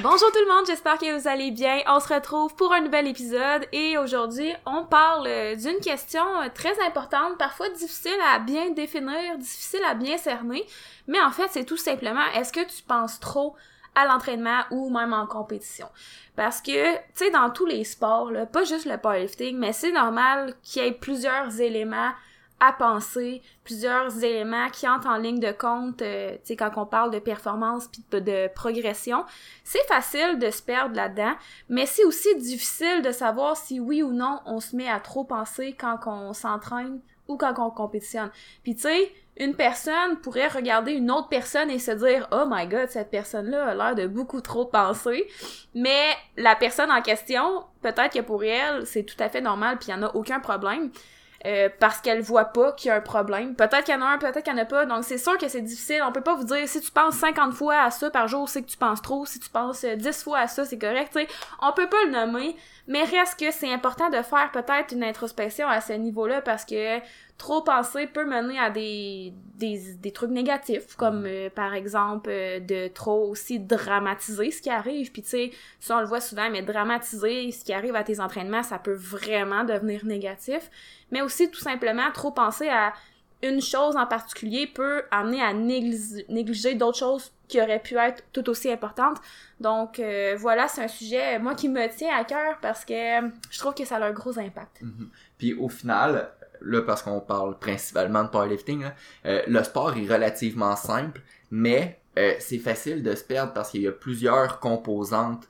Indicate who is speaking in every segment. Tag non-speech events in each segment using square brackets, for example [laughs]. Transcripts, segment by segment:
Speaker 1: Bonjour tout le monde, j'espère que vous allez bien. On se retrouve pour un nouvel épisode et aujourd'hui, on parle euh, d'une question euh, très importante, parfois difficile à bien définir, difficile à bien cerner, mais en fait, c'est tout simplement est-ce que tu penses trop à l'entraînement ou même en compétition? Parce que, tu sais, dans tous les sports, pas juste le powerlifting, mais c'est normal qu'il y ait plusieurs éléments à penser, plusieurs éléments qui entrent en ligne de compte, euh, tu sais, quand on parle de performance puis de, progression. C'est facile de se perdre là-dedans, mais c'est aussi difficile de savoir si oui ou non on se met à trop penser quand on s'entraîne ou quand on compétitionne. Puis tu sais, une personne pourrait regarder une autre personne et se dire "Oh my god, cette personne-là a l'air de beaucoup trop penser." Mais la personne en question, peut-être que pour elle, c'est tout à fait normal puis il y en a aucun problème. Euh, parce qu'elle voit pas qu'il y a un problème. Peut-être qu'il y en a un, peut-être qu'il y en a pas. Donc c'est sûr que c'est difficile. On peut pas vous dire si tu penses 50 fois à ça par jour, c'est que tu penses trop. Si tu penses 10 fois à ça, c'est correct. sais On peut pas le nommer, mais reste que c'est important de faire peut-être une introspection à ce niveau-là parce que trop penser peut mener à des, des, des trucs négatifs, comme euh, par exemple euh, de trop aussi dramatiser ce qui arrive. Puis tu sais, ça on le voit souvent, mais dramatiser ce qui arrive à tes entraînements, ça peut vraiment devenir négatif. Mais aussi tout simplement trop penser à une chose en particulier peut amener à négliger, négliger d'autres choses qui auraient pu être tout aussi importantes. Donc euh, voilà, c'est un sujet moi qui me tient à cœur parce que je trouve que ça a un gros impact.
Speaker 2: Mhm. Puis au final, là parce qu'on parle principalement de powerlifting, euh, le sport est relativement simple, mais euh, c'est facile de se perdre parce qu'il y a plusieurs composantes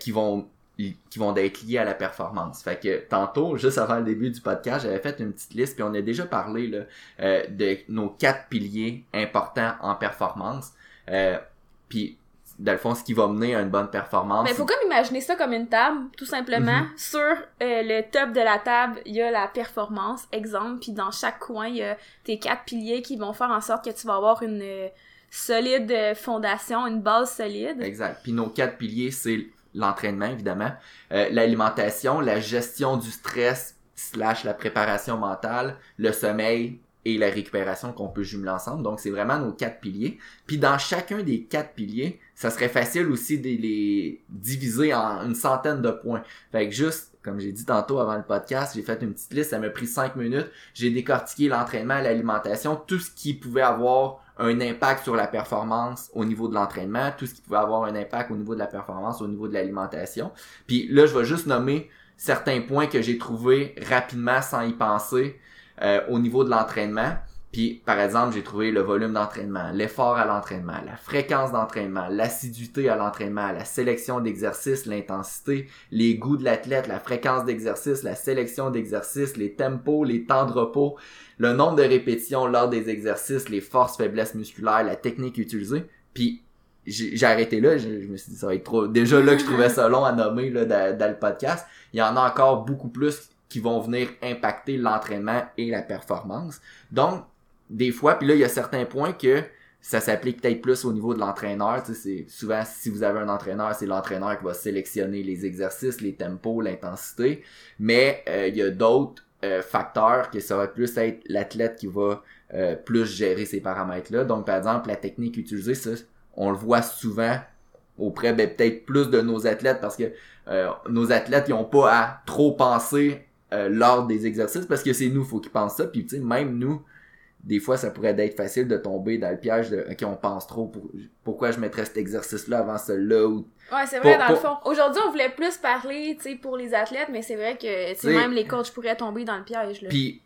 Speaker 2: qui vont qui vont être liés à la performance. Fait que tantôt, juste avant le début du podcast, j'avais fait une petite liste, puis on a déjà parlé là, euh, de nos quatre piliers importants en performance. Euh, puis dans le fond, ce qui va mener à une bonne performance.
Speaker 1: Mais faut comme imaginer ça comme une table, tout simplement.
Speaker 2: Mhm.
Speaker 1: Sur euh, le top de la table, il y a la performance, exemple, puis dans chaque coin, il y a tes quatre piliers qui vont faire en sorte que tu vas avoir une euh, solide euh, fondation, une base solide.
Speaker 2: Exact. Puis nos quatre piliers, c'est l'entraînement, évidemment, euh, l'alimentation, la gestion du stress slash la préparation mentale, le sommeil et la récupération qu'on peut jumeler ensemble. Donc, c'est vraiment nos quatre piliers. Puis dans chacun des quatre piliers, ça serait facile aussi de les diviser en une centaine de points. Fait que juste, comme j'ai dit tantôt avant le podcast, j'ai fait une petite liste, ça m'a pris cinq minutes. J'ai décortiqué l'entraînement, l'alimentation, tout ce qui pouvait avoir un impact sur la performance au niveau de l'entraînement, tout ce qui pouvait avoir un impact au niveau de la performance, au niveau de l'alimentation. Puis là, je vais juste nommer certains points que j'ai trouvés rapidement sans y penser euh, au niveau de l'entraînement. Puis, par exemple, j'ai trouvé le volume d'entraînement, l'effort à l'entraînement, la fréquence d'entraînement, l'assiduité à l'entraînement, la sélection d'exercices, l'intensité, les goûts de l'athlète, la fréquence d'exercice, la sélection d'exercices, les tempos, les temps de repos, le nombre de répétitions lors des exercices, les forces, faiblesses musculaires, la technique utilisée. Puis, j'ai arrêté là, je, me suis dit ça va être trop. Déjà là que je trouvais ça long à nommer là, dans, dans le podcast, il y en a encore beaucoup plus qui vont venir impacter l'entraînement et la performance. Donc, des fois, puis là, il y a certains points que ça s'applique peut-être plus au niveau de l'entraîneur. Tu souvent si vous avez un entraîneur, c'est l'entraîneur qui va sélectionner les exercices, les tempos, l'intensité. Mais euh, il y a d'autres euh, facteurs que ça va plus être l'athlète qui va euh, plus gérer ces paramètres-là. Donc, par exemple, la technique utilisée, ça, on le voit souvent auprès ben, peut-être plus de nos athlètes parce que nos athlètes ils ont pas à trop penser lors des exercices parce que c'est nous faut qu'ils pensent ça puis tu sais même nous des fois, ça pourrait être facile de tomber dans le piège de OK, on pense trop. Pour, pourquoi je mettrais cet exercice-là avant celui-là ou
Speaker 1: Ouais, c'est vrai, dans le fond. Aujourd'hui, on voulait plus parler, pour les athlètes, mais c'est vrai que, même les coachs pourraient tomber dans le piège, là.
Speaker 2: Puis,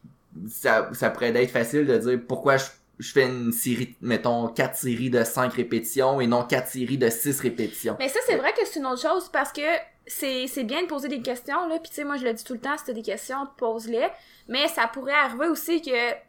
Speaker 2: ça, ça pourrait être facile de dire pourquoi je, je fais une série, mettons, quatre séries de cinq répétitions et non quatre séries de six répétitions.
Speaker 1: Mais ça, c'est vrai que c'est une autre chose parce que c'est, bien de poser des questions, là. Puis, tu sais, moi, je le dis tout le temps, si t'as des questions, pose-les. Mais ça pourrait arriver aussi que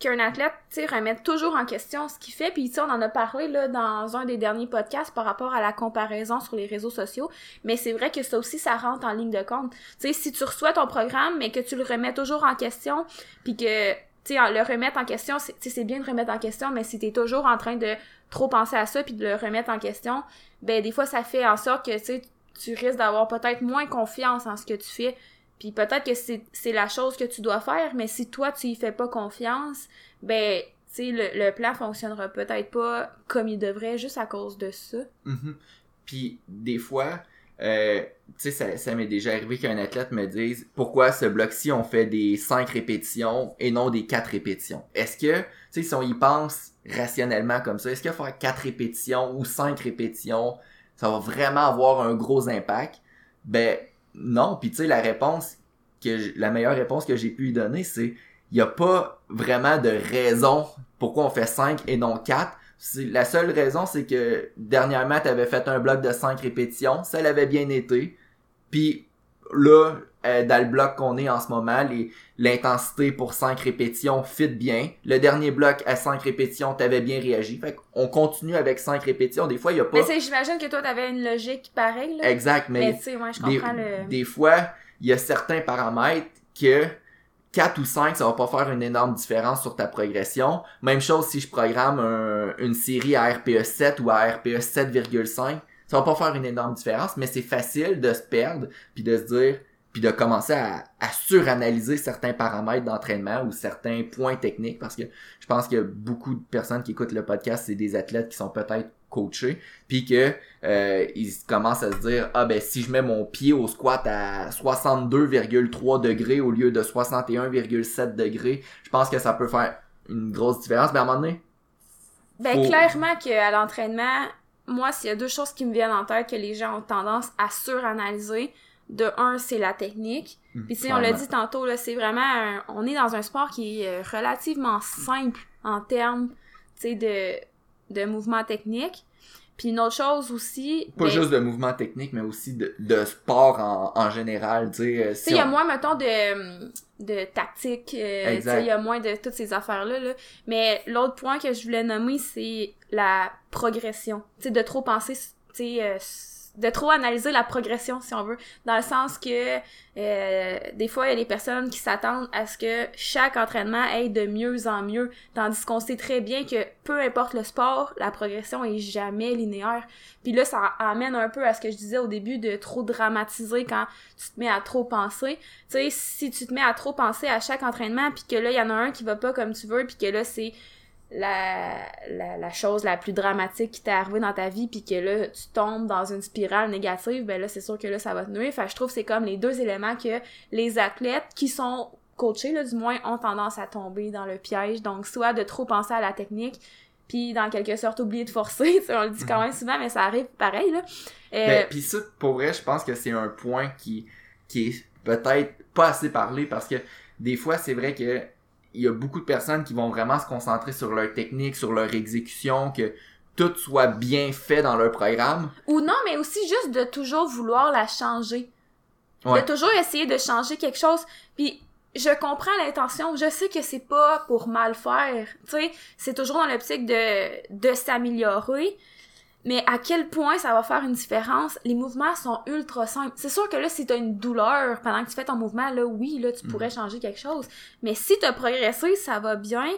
Speaker 1: qu'un athlète, tu sais, remette toujours en question ce qu'il fait. Puis, tu on en a parlé, là, dans un des derniers podcasts par rapport à la comparaison sur les réseaux sociaux. Mais c'est vrai que ça aussi, ça rentre en ligne de compte. Tu sais, si tu reçois ton programme, mais que tu le remets toujours en question, puis que, tu le remettre en question, c'est bien de remettre en question, mais si t'es toujours en train de trop penser à ça, puis de le remettre en question, ben, des fois, ça fait en sorte que, tu risques d'avoir peut-être moins confiance en ce que tu fais puis peut-être que c'est la chose que tu dois faire, mais si toi tu y fais pas confiance, ben tu le, le plan fonctionnera peut-être pas comme il devrait juste à cause de ça.
Speaker 2: Mhm. Puis des fois, euh, tu sais, ça, ça m'est déjà arrivé qu'un athlète me dise pourquoi ce bloc-ci on fait des 5 répétitions et non des 4 répétitions. Est-ce que, tu sais, si on y pense rationnellement comme ça, est-ce que faire 4 répétitions ou 5 répétitions, ça va vraiment avoir un gros impact? Ben non, puis tu sais, la réponse que la meilleure réponse que j'ai pu lui donner, c'est il n'y a pas vraiment de raison pourquoi on fait 5 et non 4. La seule raison, c'est que dernièrement, tu avais fait un bloc de 5 répétitions, ça l'avait bien été. Puis là, euh, dans le bloc qu'on est en ce moment, l'intensité pour 5 répétitions fit bien. Le dernier bloc à 5 répétitions, t'avais bien réagi. Fait qu'on continue avec 5 répétitions. Des fois, il y a pas...
Speaker 1: Mais j'imagine que toi, t'avais une logique pareille, là.
Speaker 2: Exact, mais,
Speaker 1: Mais tu sais, moi, je
Speaker 2: des,
Speaker 1: comprends le...
Speaker 2: des fois, il y a certains paramètres que 4 ou 5, ça va pas faire une énorme différence sur ta progression. Même chose si je programme un- une série à RPE 7 ou à RPE 7,5, ça va pas faire une énorme différence, mais c'est facile de se perdre puis de se dire puis de commencer à, à suranalyser certains paramètres d'entraînement ou certains points techniques parce que je pense que beaucoup de personnes qui écoutent le podcast, c'est des athlètes qui sont peut-être coachés puis que euh, ils commencent à se dire ah ben si je mets mon pied au squat à 62,3 degrés au lieu de 61,7 degrés, je pense que ça peut faire une grosse différence. Mais à un moment donné,
Speaker 1: Ben,
Speaker 2: Faut-
Speaker 1: clairement qu'à l'entraînement, moi, s'il y a deux choses qui me viennent en tête que les gens ont tendance à suranalyser, de un, c'est la technique. Puis, tu sais, on l'a dit tantôt, là, c'est vraiment, un- on est dans un sport qui est euh, relativement simple en termes, tu sais, de, de mouvement technique. Puis une autre chose aussi,
Speaker 2: pas
Speaker 1: ben,
Speaker 2: juste de mouvement technique, mais aussi de, de sport en, en général. Tu sais, euh,
Speaker 1: Tu
Speaker 2: si
Speaker 1: sais, il y a
Speaker 2: on-
Speaker 1: moins, mettons, de, de tactique. euh, il y a moins de toutes ces affaires-là. Là. Mais l'autre point que je voulais nommer, c'est la progression. Tu sais, de trop penser, tu sais, euh, de trop analyser la progression, si on veut. Dans le sens que, euh, des fois, il y a des personnes qui s'attendent à ce que chaque entraînement aille de mieux en mieux. Tandis qu'on sait très bien que, peu importe le sport, la progression est jamais linéaire. Puis là, ça amène un peu à ce que je disais au début de trop dramatiser quand tu te mets à trop penser. Tu sais, si tu te mets à trop penser à chaque entraînement, puis que là, il y en a un qui va pas comme tu veux, puis que là, c'est la, la, la chose la plus dramatique qui t'est arrivée dans ta vie, puis que là, tu tombes dans une spirale négative, ben là, c'est sûr que là, ça va te nuire. Fait que je trouve que c'est comme les deux éléments que les athlètes qui sont coachés, là, du moins, ont tendance à tomber dans le piège. Donc, soit de trop penser à la technique, puis dans quelque sorte oublier de forcer, [laughs] tu sais, on le dit quand même souvent, mais ça arrive pareil, là. Euh,
Speaker 2: Ben, puis ça, pour vrai, je pense que c'est un point qui, qui est peut-être pas assez parlé parce que des fois, c'est vrai que il y a beaucoup de personnes qui vont vraiment se concentrer sur leur technique, sur leur exécution, que tout soit bien fait dans leur programme.
Speaker 1: Ou non, mais aussi juste de toujours vouloir la changer.
Speaker 2: Ouais.
Speaker 1: De toujours essayer de changer quelque chose. Puis je comprends l'intention. Je sais que c'est pas pour mal faire. Tu sais, c'est toujours dans l'optique de, de s'améliorer. Mais à quel point ça va faire une différence? Les mouvements sont ultra simples. C'est sûr que là, si t'as une douleur pendant que tu fais ton mouvement, là, oui, là, tu pourrais changer quelque chose. Mais si t'as progressé, ça va bien.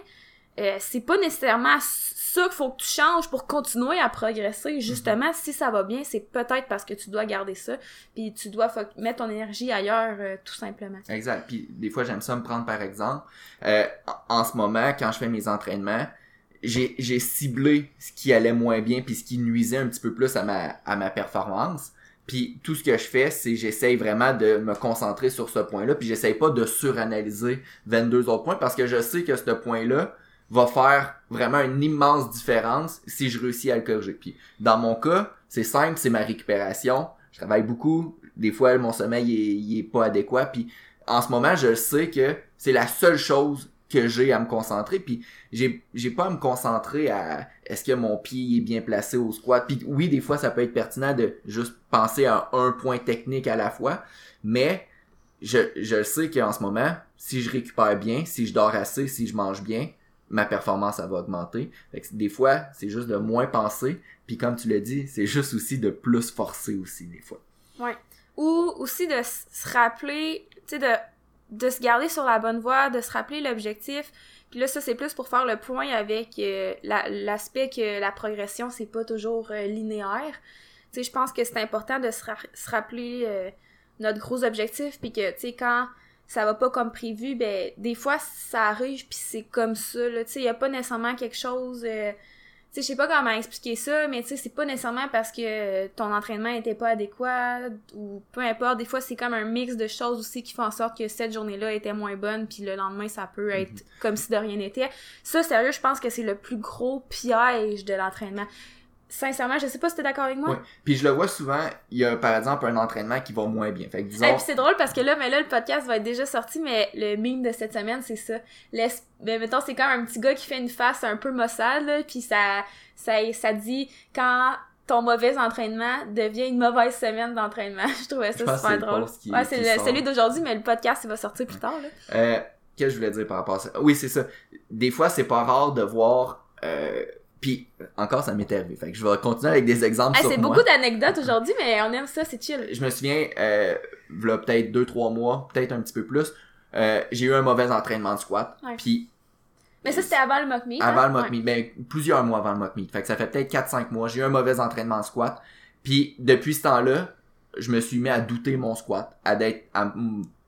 Speaker 1: Euh, c'est pas nécessairement ça qu'il faut que tu changes pour continuer à progresser. Justement, si ça va bien, c'est peut-être parce que tu dois garder ça, puis tu dois mettre ton énergie ailleurs, euh, tout simplement.
Speaker 2: Exact. Puis des fois, j'aime ça me prendre par exemple. Euh, en ce moment, quand je fais mes entraînements, j'ai ciblé ce qui allait moins bien puis ce qui nuisait un petit peu plus à ma, à ma performance. Puis tout ce que je fais, c'est j'essaye vraiment de me concentrer sur ce point-là. Puis j'essaye pas de suranalyser 22 autres points parce que je sais que ce point-là va faire vraiment une immense différence si je réussis à le corriger. Puis dans mon cas, c'est simple, c'est ma récupération. Je travaille beaucoup. Des fois, mon sommeil est, il est pas adéquat. Puis en ce moment, je sais que c'est la seule chose que j'ai à me concentrer. Puis j'ai j'ai pas à me concentrer à est-ce que mon pied est bien placé au squat? Puis oui, des fois, ça peut être pertinent de juste penser à un point technique à la fois. Mais je, je sais qu'en ce moment, si je récupère bien, si je dors assez, si je mange bien, ma performance, ça va augmenter. Fait que des fois, c'est juste de moins penser. Puis comme tu l'as dit, c'est juste aussi de plus forcer aussi, des fois.
Speaker 1: Ouais. Ou aussi de se rappeler, tu sais, de, de se garder sur la bonne voie, de se rappeler l'objectif. Puis là, ça, c'est plus pour faire le point avec euh, la- l'aspect que la progression, c'est pas toujours euh, linéaire. Tu sais, je pense que c'est important de se, ra- se rappeler euh, notre gros objectif, puis que, tu sais, quand ça va pas comme prévu, ben des fois ça arrive puis c'est comme ça là, tu sais, y a pas nécessairement quelque chose sais, je sais pas comment expliquer ça, mais tu sais, c'est pas nécessairement parce que ton entraînement était pas adéquat ou peu importe. Des fois, c'est comme un mix de choses aussi qui font en sorte que cette journée-là était moins bonne, puis le lendemain, ça peut être
Speaker 2: Mhm.
Speaker 1: comme si de rien n'était. Ça, sérieux, je pense que c'est le plus gros piège de l'entraînement. Sincèrement, je sais pas si t'es d'accord avec moi.
Speaker 2: Ouais. Puis je le vois souvent, il y a par exemple un entraînement qui va moins bien. Fait que disons,
Speaker 1: Et puis c'est drôle parce que là, mais là, le podcast va être déjà sorti, mais le meme de cette semaine, c'est ça. Laisse, ben, mettons, c'est comme un petit gars qui fait une face un peu maussade, là, puis ça, ça, ça dit quand ton mauvais entraînement devient une mauvaise semaine d'entraînement. [laughs] Je trouvais ça
Speaker 2: Je
Speaker 1: super drôle.
Speaker 2: qui-
Speaker 1: ouais, c'est
Speaker 2: sort.
Speaker 1: celui d'aujourd'hui, mais le podcast, il va sortir plus tard, là.
Speaker 2: Euh, qu'est-ce que je voulais dire par rapport à ça? Oui, c'est ça. Des fois, c'est pas rare de voir... Euh, puis encore, ça m'est arrivé. Fait que je vais continuer avec des exemples
Speaker 1: Hey, c'est beaucoup d'anecdotes aujourd'hui, mais on aime ça, c'est chill.
Speaker 2: Je me souviens, euh, v'là peut-être deux, trois mois, peut-être un petit peu plus, euh, j'ai eu un mauvais entraînement de squat.
Speaker 1: Ouais.
Speaker 2: Puis
Speaker 1: Mais ça, c'était avant le mock meet.
Speaker 2: avant
Speaker 1: hein?
Speaker 2: le mock
Speaker 1: Ouais.
Speaker 2: meet, ben, plusieurs mois avant le mock meet. Fait que ça fait peut-être 4-5 mois. J'ai eu un mauvais entraînement de squat. Puis depuis ce temps-là, je me suis mis à douter mon squat, à d'être, à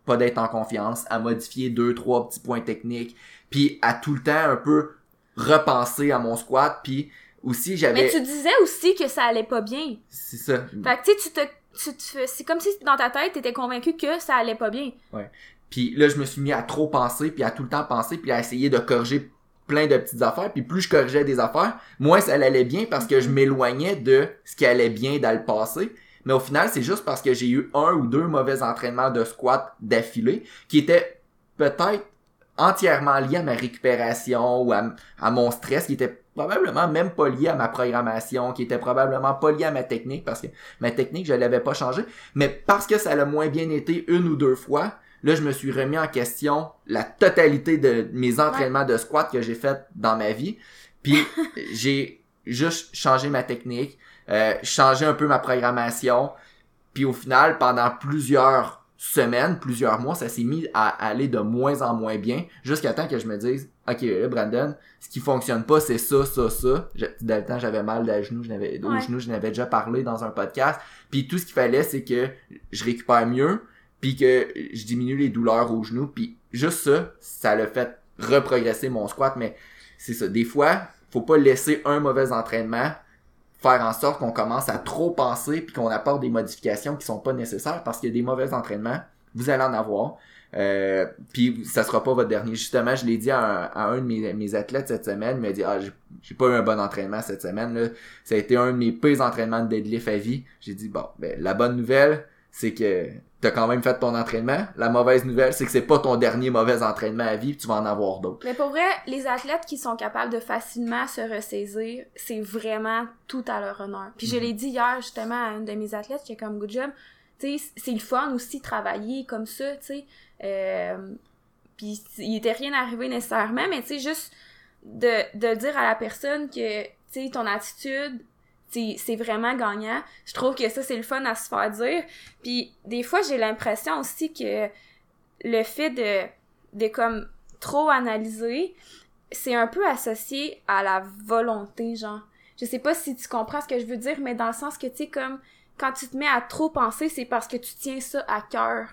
Speaker 2: pas d'être en confiance, à modifier deux, trois petits points techniques, puis à tout le temps un peu repenser à mon squat, puis aussi
Speaker 1: Mais
Speaker 2: j'avais,
Speaker 1: tu disais aussi que ça allait pas bien.
Speaker 2: c'est ça.
Speaker 1: Fait que, tu sais, tu te, tu c'est comme si dans ta tête, t'étais convaincu que ça allait pas bien.
Speaker 2: Puis là, je me suis mis à trop penser, puis à tout le temps penser, puis à essayer de corriger plein de petites affaires. Puis plus je corrigeais des affaires, moins ça allait bien parce que je m'éloignais de ce qui allait bien dans le passé. Mais au final, c'est juste parce que j'ai eu un ou deux mauvais entraînements de squat d'affilée qui étaient peut-être entièrement liés à ma récupération ou à, à mon stress, qui étaient probablement même pas liés à ma programmation, qui étaient probablement pas liés à ma technique parce que ma technique, je l'avais pas changée. Mais parce que ça l'a moins bien été une ou deux fois, Là, je me suis remis en question la totalité de mes entraînements de squat que j'ai fait dans ma vie. Puis [laughs] j'ai juste changé ma technique, euh, changé un peu ma programmation. Puis au final, pendant plusieurs semaines, plusieurs mois, ça s'est mis à aller de moins en moins bien, jusqu'à temps que je me dise, ok, là, Brandon, ce qui fonctionne pas, c'est ça, ça, ça. Je- Dans le temps, j'avais mal de genou, je n'avais, au
Speaker 1: Ouais.
Speaker 2: genou, je n'avais déjà parlé dans un podcast. Puis tout ce qu'il fallait, c'est que je récupère mieux, puis que je diminue les douleurs au genou, puis juste ça, ça l'a fait reprogresser mon squat, mais c'est ça. Des fois, faut pas laisser un mauvais entraînement faire en sorte qu'on commence à trop penser puis qu'on apporte des modifications qui sont pas nécessaires parce qu'il y a des mauvais entraînements, vous allez en avoir. Euh, puis ça sera pas votre dernier. Justement, je l'ai dit à un, de mes, mes athlètes cette semaine, il m'a dit ah j'ai- j'ai pas eu un bon entraînement cette semaine là. Ça a été un de mes pires entraînements de deadlift à vie. J'ai dit bon ben la bonne nouvelle c'est que t'as quand même fait ton entraînement. La mauvaise nouvelle c'est que c'est pas ton dernier mauvais entraînement à vie, tu vas en avoir d'autres.
Speaker 1: Mais pour vrai, les athlètes qui sont capables de facilement se ressaisir, c'est vraiment tout à leur honneur. Puis je
Speaker 2: Mhm.
Speaker 1: l'ai dit hier justement à une de mes athlètes qui est comme good job. Tu sais, c'est le fun aussi travailler comme ça, tu sais. Euh, puis il était rien arrivé nécessairement, mais tu sais, juste de, de dire à la personne que, tu sais, ton attitude, c'est c'est vraiment gagnant. Je trouve que ça, c'est le fun à se faire dire. Puis des fois, j'ai l'impression aussi que le fait de, de comme trop analyser, c'est un peu associé à la volonté, genre. Je sais pas si tu comprends ce que je veux dire, mais dans le sens que, tu sais, comme, quand tu te mets à trop penser, c'est parce que tu tiens ça à cœur.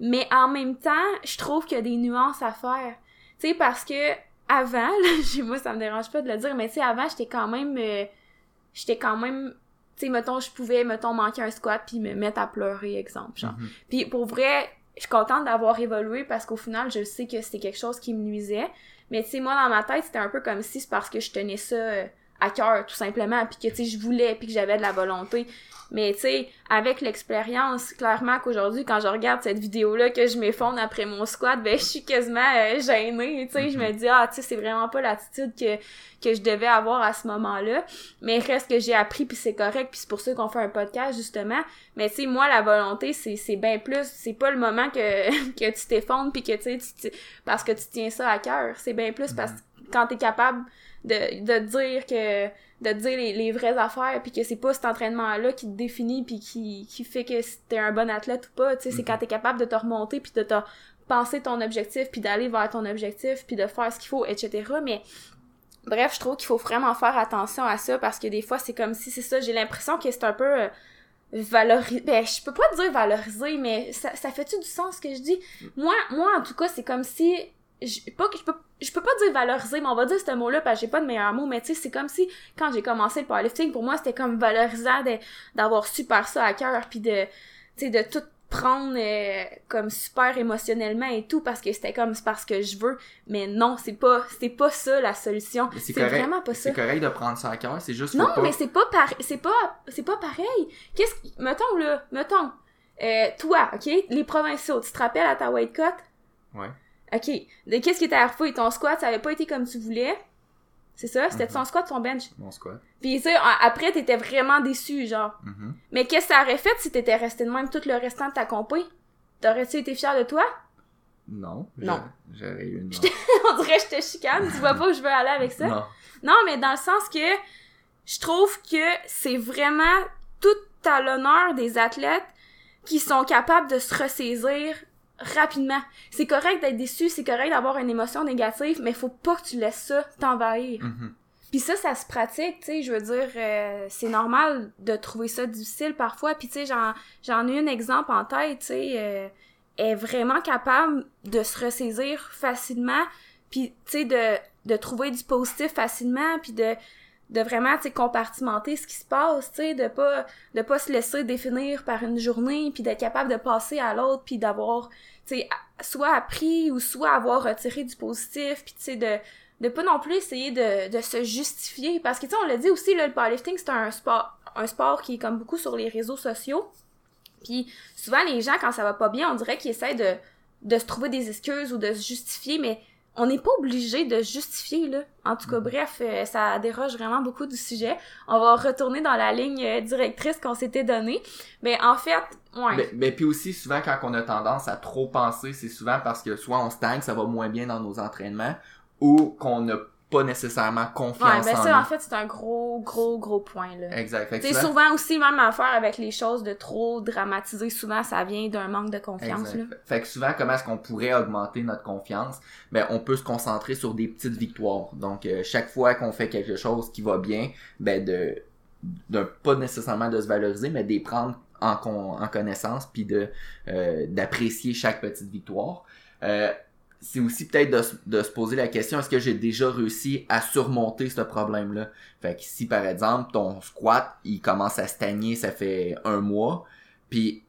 Speaker 1: Mais en même temps, je trouve qu'il y a des nuances à faire. Tu sais, parce que, avant, [laughs] là, moi, ça me dérange pas de le dire, mais tu sais, avant, j'étais quand même, euh, j'étais quand même, tu sais, mettons, je pouvais, mettons, manquer un squat puis me mettre à pleurer, exemple, genre.
Speaker 2: Mhm.
Speaker 1: Puis pour vrai, je suis contente d'avoir évolué parce qu'au final, je sais que c'était quelque chose qui me nuisait. Mais tu sais, moi, dans ma tête, c'était un peu comme si c'est parce que je tenais ça euh, à cœur, tout simplement, puis que, tu sais, je voulais, puis que j'avais de la volonté. Mais tu sais, avec l'expérience, clairement qu'aujourd'hui, quand je regarde cette vidéo-là, que je m'effondre après mon squat, ben je suis quasiment euh, gênée, tu sais, je me dis, ah, tu sais, c'est vraiment pas l'attitude que, que je devais avoir à ce moment-là. Mais reste que j'ai appris, puis c'est correct, puis c'est pour ça qu'on fait un podcast, justement. Mais tu sais, moi, la volonté, c'est, c'est bien plus, c'est pas le moment que, [laughs] que tu t'effondres, puis que, tu sais, parce que tu tiens ça à cœur. C'est bien plus parce que quand t'es capable de, de dire que de dire les, les vraies affaires puis que c'est pas cet entraînement là qui te définit puis qui, qui fait que t'es un bon athlète ou pas tu sais c'est
Speaker 2: Mhm.
Speaker 1: quand t'es capable de te remonter puis de te penser ton objectif puis d'aller vers ton objectif puis de faire ce qu'il faut etc mais bref je trouve qu'il faut vraiment faire attention à ça parce que des fois c'est comme si c'est ça j'ai l'impression que c'est un peu euh, valoriser ben je peux pas dire valoriser mais ça, ça fait-tu du sens ce que je dis? Moi moi en tout cas c'est comme si je, pas que je peux je peux pas dire valoriser mais on va dire ce mot là parce que j'ai pas de meilleur mot mais tu sais c'est comme si quand j'ai commencé le powerlifting pour moi c'était comme valorisant d'avoir super ça à cœur puis de tu sais de tout prendre euh, comme super émotionnellement et tout parce que c'était comme c'est parce que je veux mais non c'est pas c'est pas ça la solution c'est vraiment pas ça
Speaker 2: C'est correct de prendre ça à cœur, c'est juste
Speaker 1: non,
Speaker 2: pas...
Speaker 1: mais c'est pas pareil. C'est pas, c'est pas pareil. Qu'est-ce mettons là, mettons, euh, toi, ok, les provinciaux, tu te rappelles à ta weight cut?
Speaker 2: Ouais.
Speaker 1: Ok. Qu'est-ce qui était arrivé? Ton squat, ça avait pas été comme tu voulais? C'est ça? C'était
Speaker 2: Mhm.
Speaker 1: ton squat, ton bench?
Speaker 2: Mon squat.
Speaker 1: Puis ça, après, t'étais vraiment déçu, genre.
Speaker 2: Mhm.
Speaker 1: Mais qu'est-ce que ça aurait fait si t'étais resté de même tout le restant de ta compé? T'aurais-tu été fier de toi?
Speaker 2: Non.
Speaker 1: Non.
Speaker 2: j'a- J'aurais eu une... [laughs]
Speaker 1: On dirait que je te chicane. Tu vois pas où je veux aller avec ça?
Speaker 2: Non.
Speaker 1: Non, mais dans le sens que je trouve que c'est vraiment tout à l'honneur des athlètes qui sont capables de se ressaisir rapidement. C'est correct d'être déçu, c'est correct d'avoir une émotion négative, mais faut pas que tu laisses ça t'envahir.
Speaker 2: Mhm.
Speaker 1: Puis ça, ça se pratique, tu sais, je veux dire, euh, c'est normal de trouver ça difficile parfois. Puis tu sais, j'en, j'en ai un exemple en tête, tu sais, euh, est vraiment capable de se ressaisir facilement, puis tu sais, de, de trouver du positif facilement, puis de, de vraiment, compartimenter ce qui se passe, tu de pas, de pas se laisser définir par une journée, puis d'être capable de passer à l'autre, puis d'avoir, soit appris ou soit avoir retiré du positif, puis tu de de pas non plus essayer de, de se justifier. Parce que tu sais on l'a dit aussi là, le powerlifting c'est un sport un sport qui est comme beaucoup sur les réseaux sociaux. Puis souvent les gens quand ça va pas bien on dirait qu'ils essaient de de se trouver des excuses ou de se justifier mais on n'est pas obligé de justifier là. En tout cas bref euh, ça déroge vraiment beaucoup du sujet. On va retourner dans la ligne euh, directrice qu'on s'était donnée. Mais en fait ouais.
Speaker 2: Mais, mais puis aussi, souvent, quand on a tendance à trop penser, c'est souvent parce que soit on stagne, ça va moins bien dans nos entraînements, ou qu'on n'a pas nécessairement
Speaker 1: ouais
Speaker 2: confiance
Speaker 1: ben
Speaker 2: en
Speaker 1: ça en fait c'est un gros gros gros point là
Speaker 2: Exact.
Speaker 1: C'est
Speaker 2: souvent-
Speaker 1: souvent aussi même affaire avec les choses de trop dramatiser. Souvent, ça vient d'un manque de confiance.
Speaker 2: Exact.
Speaker 1: Là.
Speaker 2: Fait que souvent, comment est-ce qu'on pourrait augmenter notre confiance? Ben, on peut se concentrer sur des petites victoires. Donc, euh, chaque fois qu'on fait quelque chose qui va bien, ben, de, de pas nécessairement de se valoriser, mais de les prendre en, con- en connaissance, puis de, euh, d'apprécier chaque petite victoire. Euh, c'est aussi peut-être de, de se poser la question, est-ce que j'ai déjà réussi à surmonter ce problème-là? Fait que si, par exemple, ton squat, il commence à stagner, ça fait un mois, puis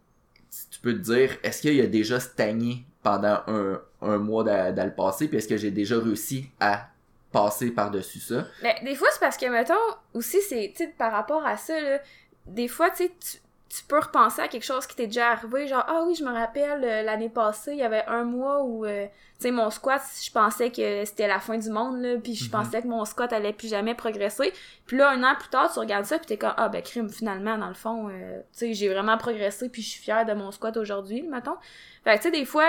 Speaker 2: tu peux te dire, est-ce qu'il a déjà stagné pendant un, un mois dans, le passé, puis est-ce que j'ai déjà réussi à passer par-dessus ça?
Speaker 1: Mais des fois, c'est parce que, mettons, aussi, c'est, par rapport à ça, là, des fois, tu sais, tu- peux repenser à quelque chose qui t'est déjà arrivé, genre, ah oui, je me rappelle, euh, l'année passée, il y avait un mois où, euh, tu sais, mon squat, je pensais que c'était la fin du monde, là, puis je
Speaker 2: Mhm.
Speaker 1: pensais que mon squat allait plus jamais progresser. Puis là, un an plus tard, tu regardes ça, puis t'es comme, ah ben, crime, finalement, dans le fond, euh, tu sais, j'ai vraiment progressé, puis je suis fière de mon squat aujourd'hui, mettons. Fait que, tu sais, des fois,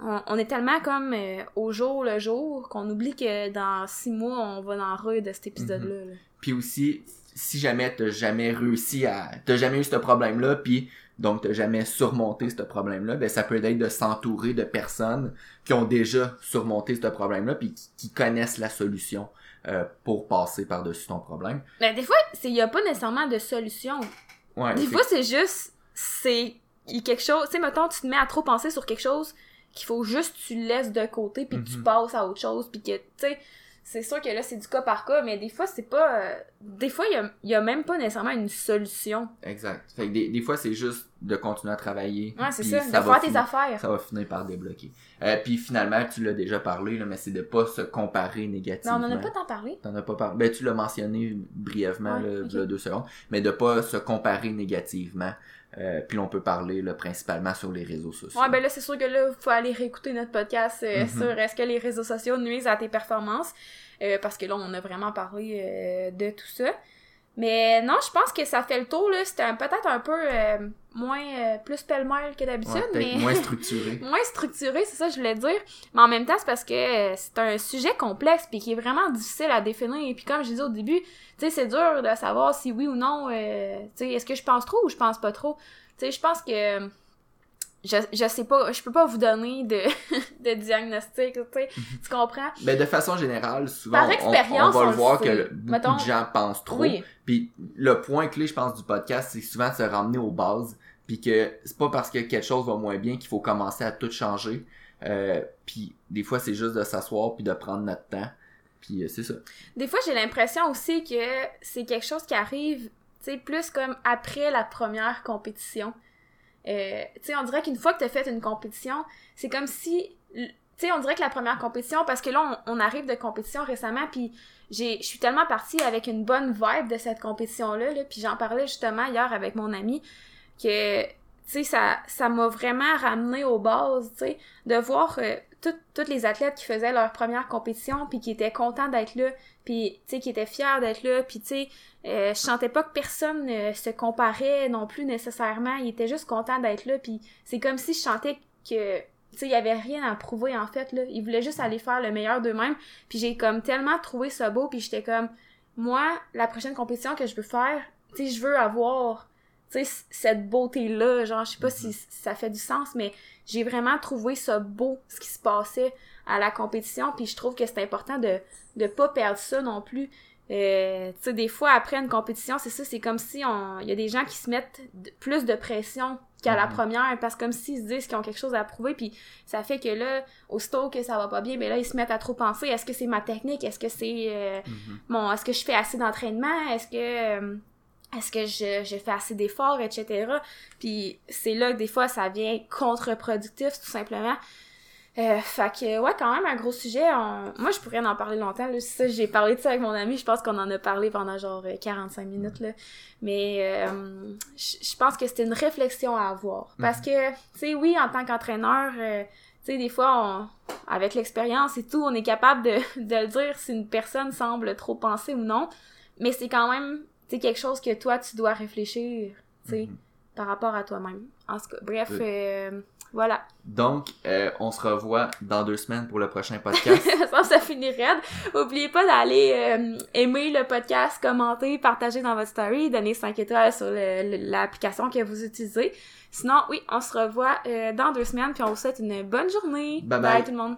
Speaker 1: on, on est tellement comme au jour le jour qu'on oublie que dans six mois, on va dans le de cet épisode-là. là.
Speaker 2: Puis aussi, si jamais t'as jamais réussi à... T'as jamais eu ce problème-là, puis donc t'as jamais surmonté ce problème-là, ben ça peut être de s'entourer de personnes qui ont déjà surmonté ce problème-là, puis qui, qui connaissent la solution euh, pour passer par-dessus ton problème.
Speaker 1: Mais des fois, il n'y a pas nécessairement de solution.
Speaker 2: Ouais,
Speaker 1: Des fois, c'est juste, c'est il y a quelque chose, tu sais, mettons, tu te mets à trop penser sur quelque chose qu'il faut juste que tu laisses de côté puis que tu
Speaker 2: Mhm.
Speaker 1: passes à autre chose puis que, tu sais, c'est sûr que là, c'est du cas par cas, mais des fois, c'est pas... euh, des fois, il y a, a même pas nécessairement une solution.
Speaker 2: Exact. Fait que des, des fois, c'est juste de continuer à travailler.
Speaker 1: Ouais, c'est
Speaker 2: puis
Speaker 1: ça, de tes affaires.
Speaker 2: Ça va finir par débloquer. Euh, puis finalement, tu l'as déjà parlé, là, mais c'est de pas se comparer
Speaker 1: Non,
Speaker 2: négativement.
Speaker 1: on en a pas tant parlé.
Speaker 2: T'en as pas parlé. Ben, tu l'as mentionné brièvement,
Speaker 1: Ouais,
Speaker 2: là,
Speaker 1: ok.
Speaker 2: il y a deux secondes. Mais de pas se comparer négativement. Euh, puis on peut parler là, principalement sur les réseaux sociaux.
Speaker 1: Ouais, ben là, c'est sûr que là, faut aller réécouter notre podcast euh,
Speaker 2: Mhm.
Speaker 1: sur est-ce que les réseaux sociaux nuisent à tes performances? Euh, parce que là, on a vraiment parlé de tout ça. Mais non, je pense que ça fait le tour, là. C'était peut-être un peu moins, euh, plus pêle-mêle que d'habitude, mais...
Speaker 2: moins [laughs] structuré.
Speaker 1: moins structuré, c'est ça que je voulais dire. Mais en même temps, c'est parce que euh, c'est un sujet complexe puis qui est vraiment difficile à définir. Et puis comme je disais au début, tu sais, c'est dur de savoir si oui ou non, euh, tu sais, est-ce que je pense trop ou je pense pas trop. Tu sais, je pense que je, je sais pas, je peux pas vous donner de, [laughs] de diagnostic, tu sais,
Speaker 2: Mhm.
Speaker 1: tu comprends?
Speaker 2: Mais de façon générale, souvent,
Speaker 1: Par
Speaker 2: on- on, va
Speaker 1: on
Speaker 2: le
Speaker 1: le
Speaker 2: voir
Speaker 1: sait.
Speaker 2: que le- beaucoup
Speaker 1: Mettons-
Speaker 2: de gens pensent trop.
Speaker 1: Oui.
Speaker 2: Puis le point clé, je pense, du podcast, c'est souvent de se ramener aux bases. Puis que c'est pas parce que quelque chose va moins bien qu'il faut commencer à tout changer. Euh, puis des fois, c'est juste de s'asseoir puis de prendre notre temps. Puis euh, c'est ça.
Speaker 1: Des fois, j'ai l'impression aussi que c'est quelque chose qui arrive, tu sais, plus comme après la première compétition. Euh, tu sais, on dirait qu'une fois que t'as fait une compétition, c'est comme si, tu sais, on dirait que la première compétition, parce que là, on, arrive de compétition récemment, puis j'ai, je suis tellement partie avec une bonne vibe de cette compétition-là, là, puis j'en parlais justement hier avec mon ami, que, tu sais, ça, ça m'a vraiment ramené aux bases, tu sais, de voir euh, toutes les athlètes qui faisaient leur première compétition, puis qui étaient contents d'être là, puis, tu qui étaient fiers d'être là, puis, tu sais, euh, je sentais pas que personne euh, se comparait non plus nécessairement, ils étaient juste contents d'être là, puis c'est comme si je sentais que, tu il y avait rien à prouver, en fait, là, ils voulaient juste aller faire le meilleur d'eux-mêmes, puis j'ai comme tellement trouvé ça beau, puis j'étais comme, moi, la prochaine compétition que je veux faire, tu sais, je veux avoir, sais, cette beauté-là, genre, je sais pas si si ça fait du sens, mais j'ai vraiment trouvé ça beau, ce qui se passait à la compétition, puis je trouve que c'est important de de pas perdre ça non plus. Euh, tu sais, des fois, après une compétition, c'est ça, c'est comme si on... Il y a des gens qui se mettent plus de pression qu'à la
Speaker 2: Mhm.
Speaker 1: première, parce que comme s'ils se disent qu'ils ont quelque chose à prouver, puis ça fait que là, aussitôt que ça va pas bien, ben là, ils se mettent à trop penser, est-ce que c'est ma technique, est-ce que c'est... euh,
Speaker 2: Mhm.
Speaker 1: bon, est-ce que je fais assez d'entraînement, est-ce que... euh, est-ce que je, je fais assez d'efforts, etc. Puis c'est là que des fois, ça vient contre-productif, tout simplement. Euh, fait que, ouais, quand même, un gros sujet. on- Moi, je pourrais en parler longtemps. Là. Ça, j'ai parlé de ça avec mon ami. Je pense qu'on en a parlé pendant genre euh, 45 minutes. Là. Mais euh, je pense que c'était une réflexion à avoir. Parce que, tu sais, oui, en tant qu'entraîneur, euh, tu sais, des fois, on, avec l'expérience et tout, on est capable de, [laughs] de le dire si une personne semble trop penser ou non. Mais c'est quand même, sais, quelque chose que toi, tu dois réfléchir, tu sais,
Speaker 2: mhm.
Speaker 1: par rapport à toi-même. En ce cas, bref, euh, voilà.
Speaker 2: Donc, euh, on se revoit dans deux semaines pour le prochain podcast. [laughs]
Speaker 1: ça, ça finit raide. Oubliez pas d'aller euh, aimer le podcast, commenter, partager dans votre story, donner 5 étoiles sur l'application que vous utilisez. Sinon, oui, on se revoit dans deux semaines, puis on vous souhaite une bonne journée.
Speaker 2: Bye bye, bye
Speaker 1: tout le monde.